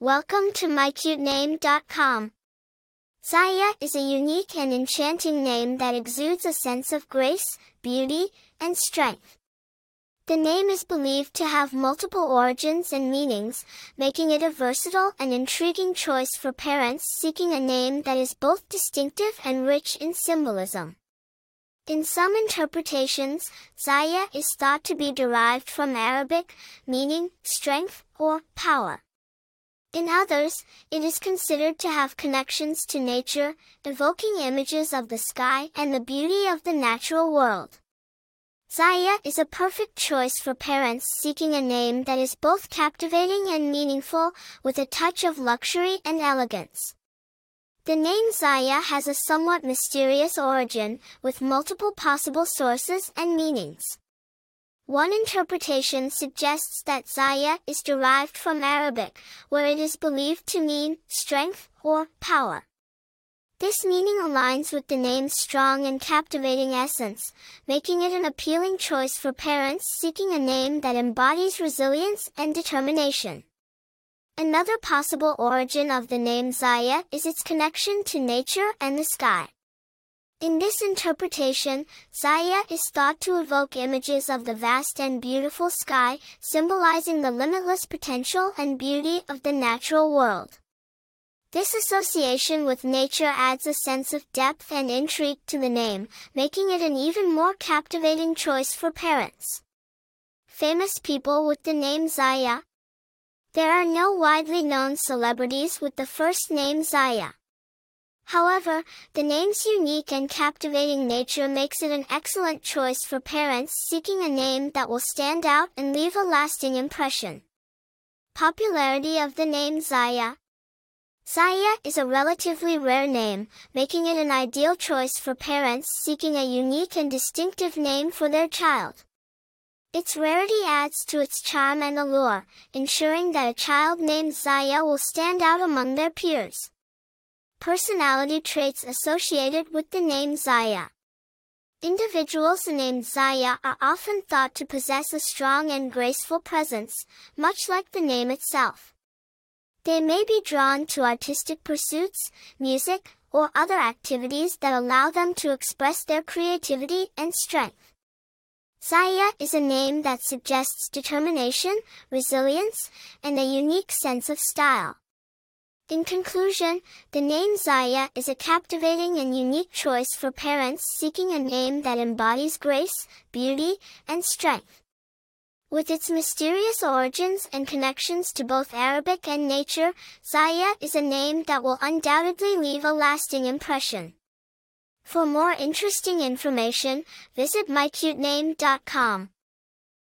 Welcome to mycutename.com. Ziaya is a unique and enchanting name that exudes a sense of grace, beauty, and strength. The name is believed to have multiple origins and meanings, making it a versatile and intriguing choice for parents seeking a name that is both distinctive and rich in symbolism. In some interpretations, Ziaya is thought to be derived from Arabic, meaning strength or power. In others, it is considered to have connections to nature, evoking images of the sky and the beauty of the natural world. Ziaya is a perfect choice for parents seeking a name that is both captivating and meaningful, with a touch of luxury and elegance. The name Ziaya has a somewhat mysterious origin, with multiple possible sources and meanings. One interpretation suggests that Ziaya is derived from Arabic, where it is believed to mean strength or power. This meaning aligns with the name's strong and captivating essence, making it an appealing choice for parents seeking a name that embodies resilience and determination. Another possible origin of the name Ziaya is its connection to nature and the sky. In this interpretation, Ziaya is thought to evoke images of the vast and beautiful sky, symbolizing the limitless potential and beauty of the natural world. This association with nature adds a sense of depth and intrigue to the name, making it an even more captivating choice for parents. Famous people with the name Ziaya. There are no widely known celebrities with the first name Ziaya. However, the name's unique and captivating nature makes it an excellent choice for parents seeking a name that will stand out and leave a lasting impression. Popularity of the name Ziaya Ziaya is a relatively rare name, making it an ideal choice for parents seeking a unique and distinctive name for their child. Its rarity adds to its charm and allure, ensuring that a child named Ziaya will stand out among their peers. Personality traits associated with the name Ziaya. Individuals named Ziaya are often thought to possess a strong and graceful presence, much like the name itself. They may be drawn to artistic pursuits, music, or other activities that allow them to express their creativity and strength. Ziaya is a name that suggests determination, resilience, and a unique sense of style. In conclusion, the name Ziaya is a captivating and unique choice for parents seeking a name that embodies grace, beauty, and strength. With its mysterious origins and connections to both Arabic and nature, Ziaya is a name that will undoubtedly leave a lasting impression. For more interesting information, visit mycutename.com.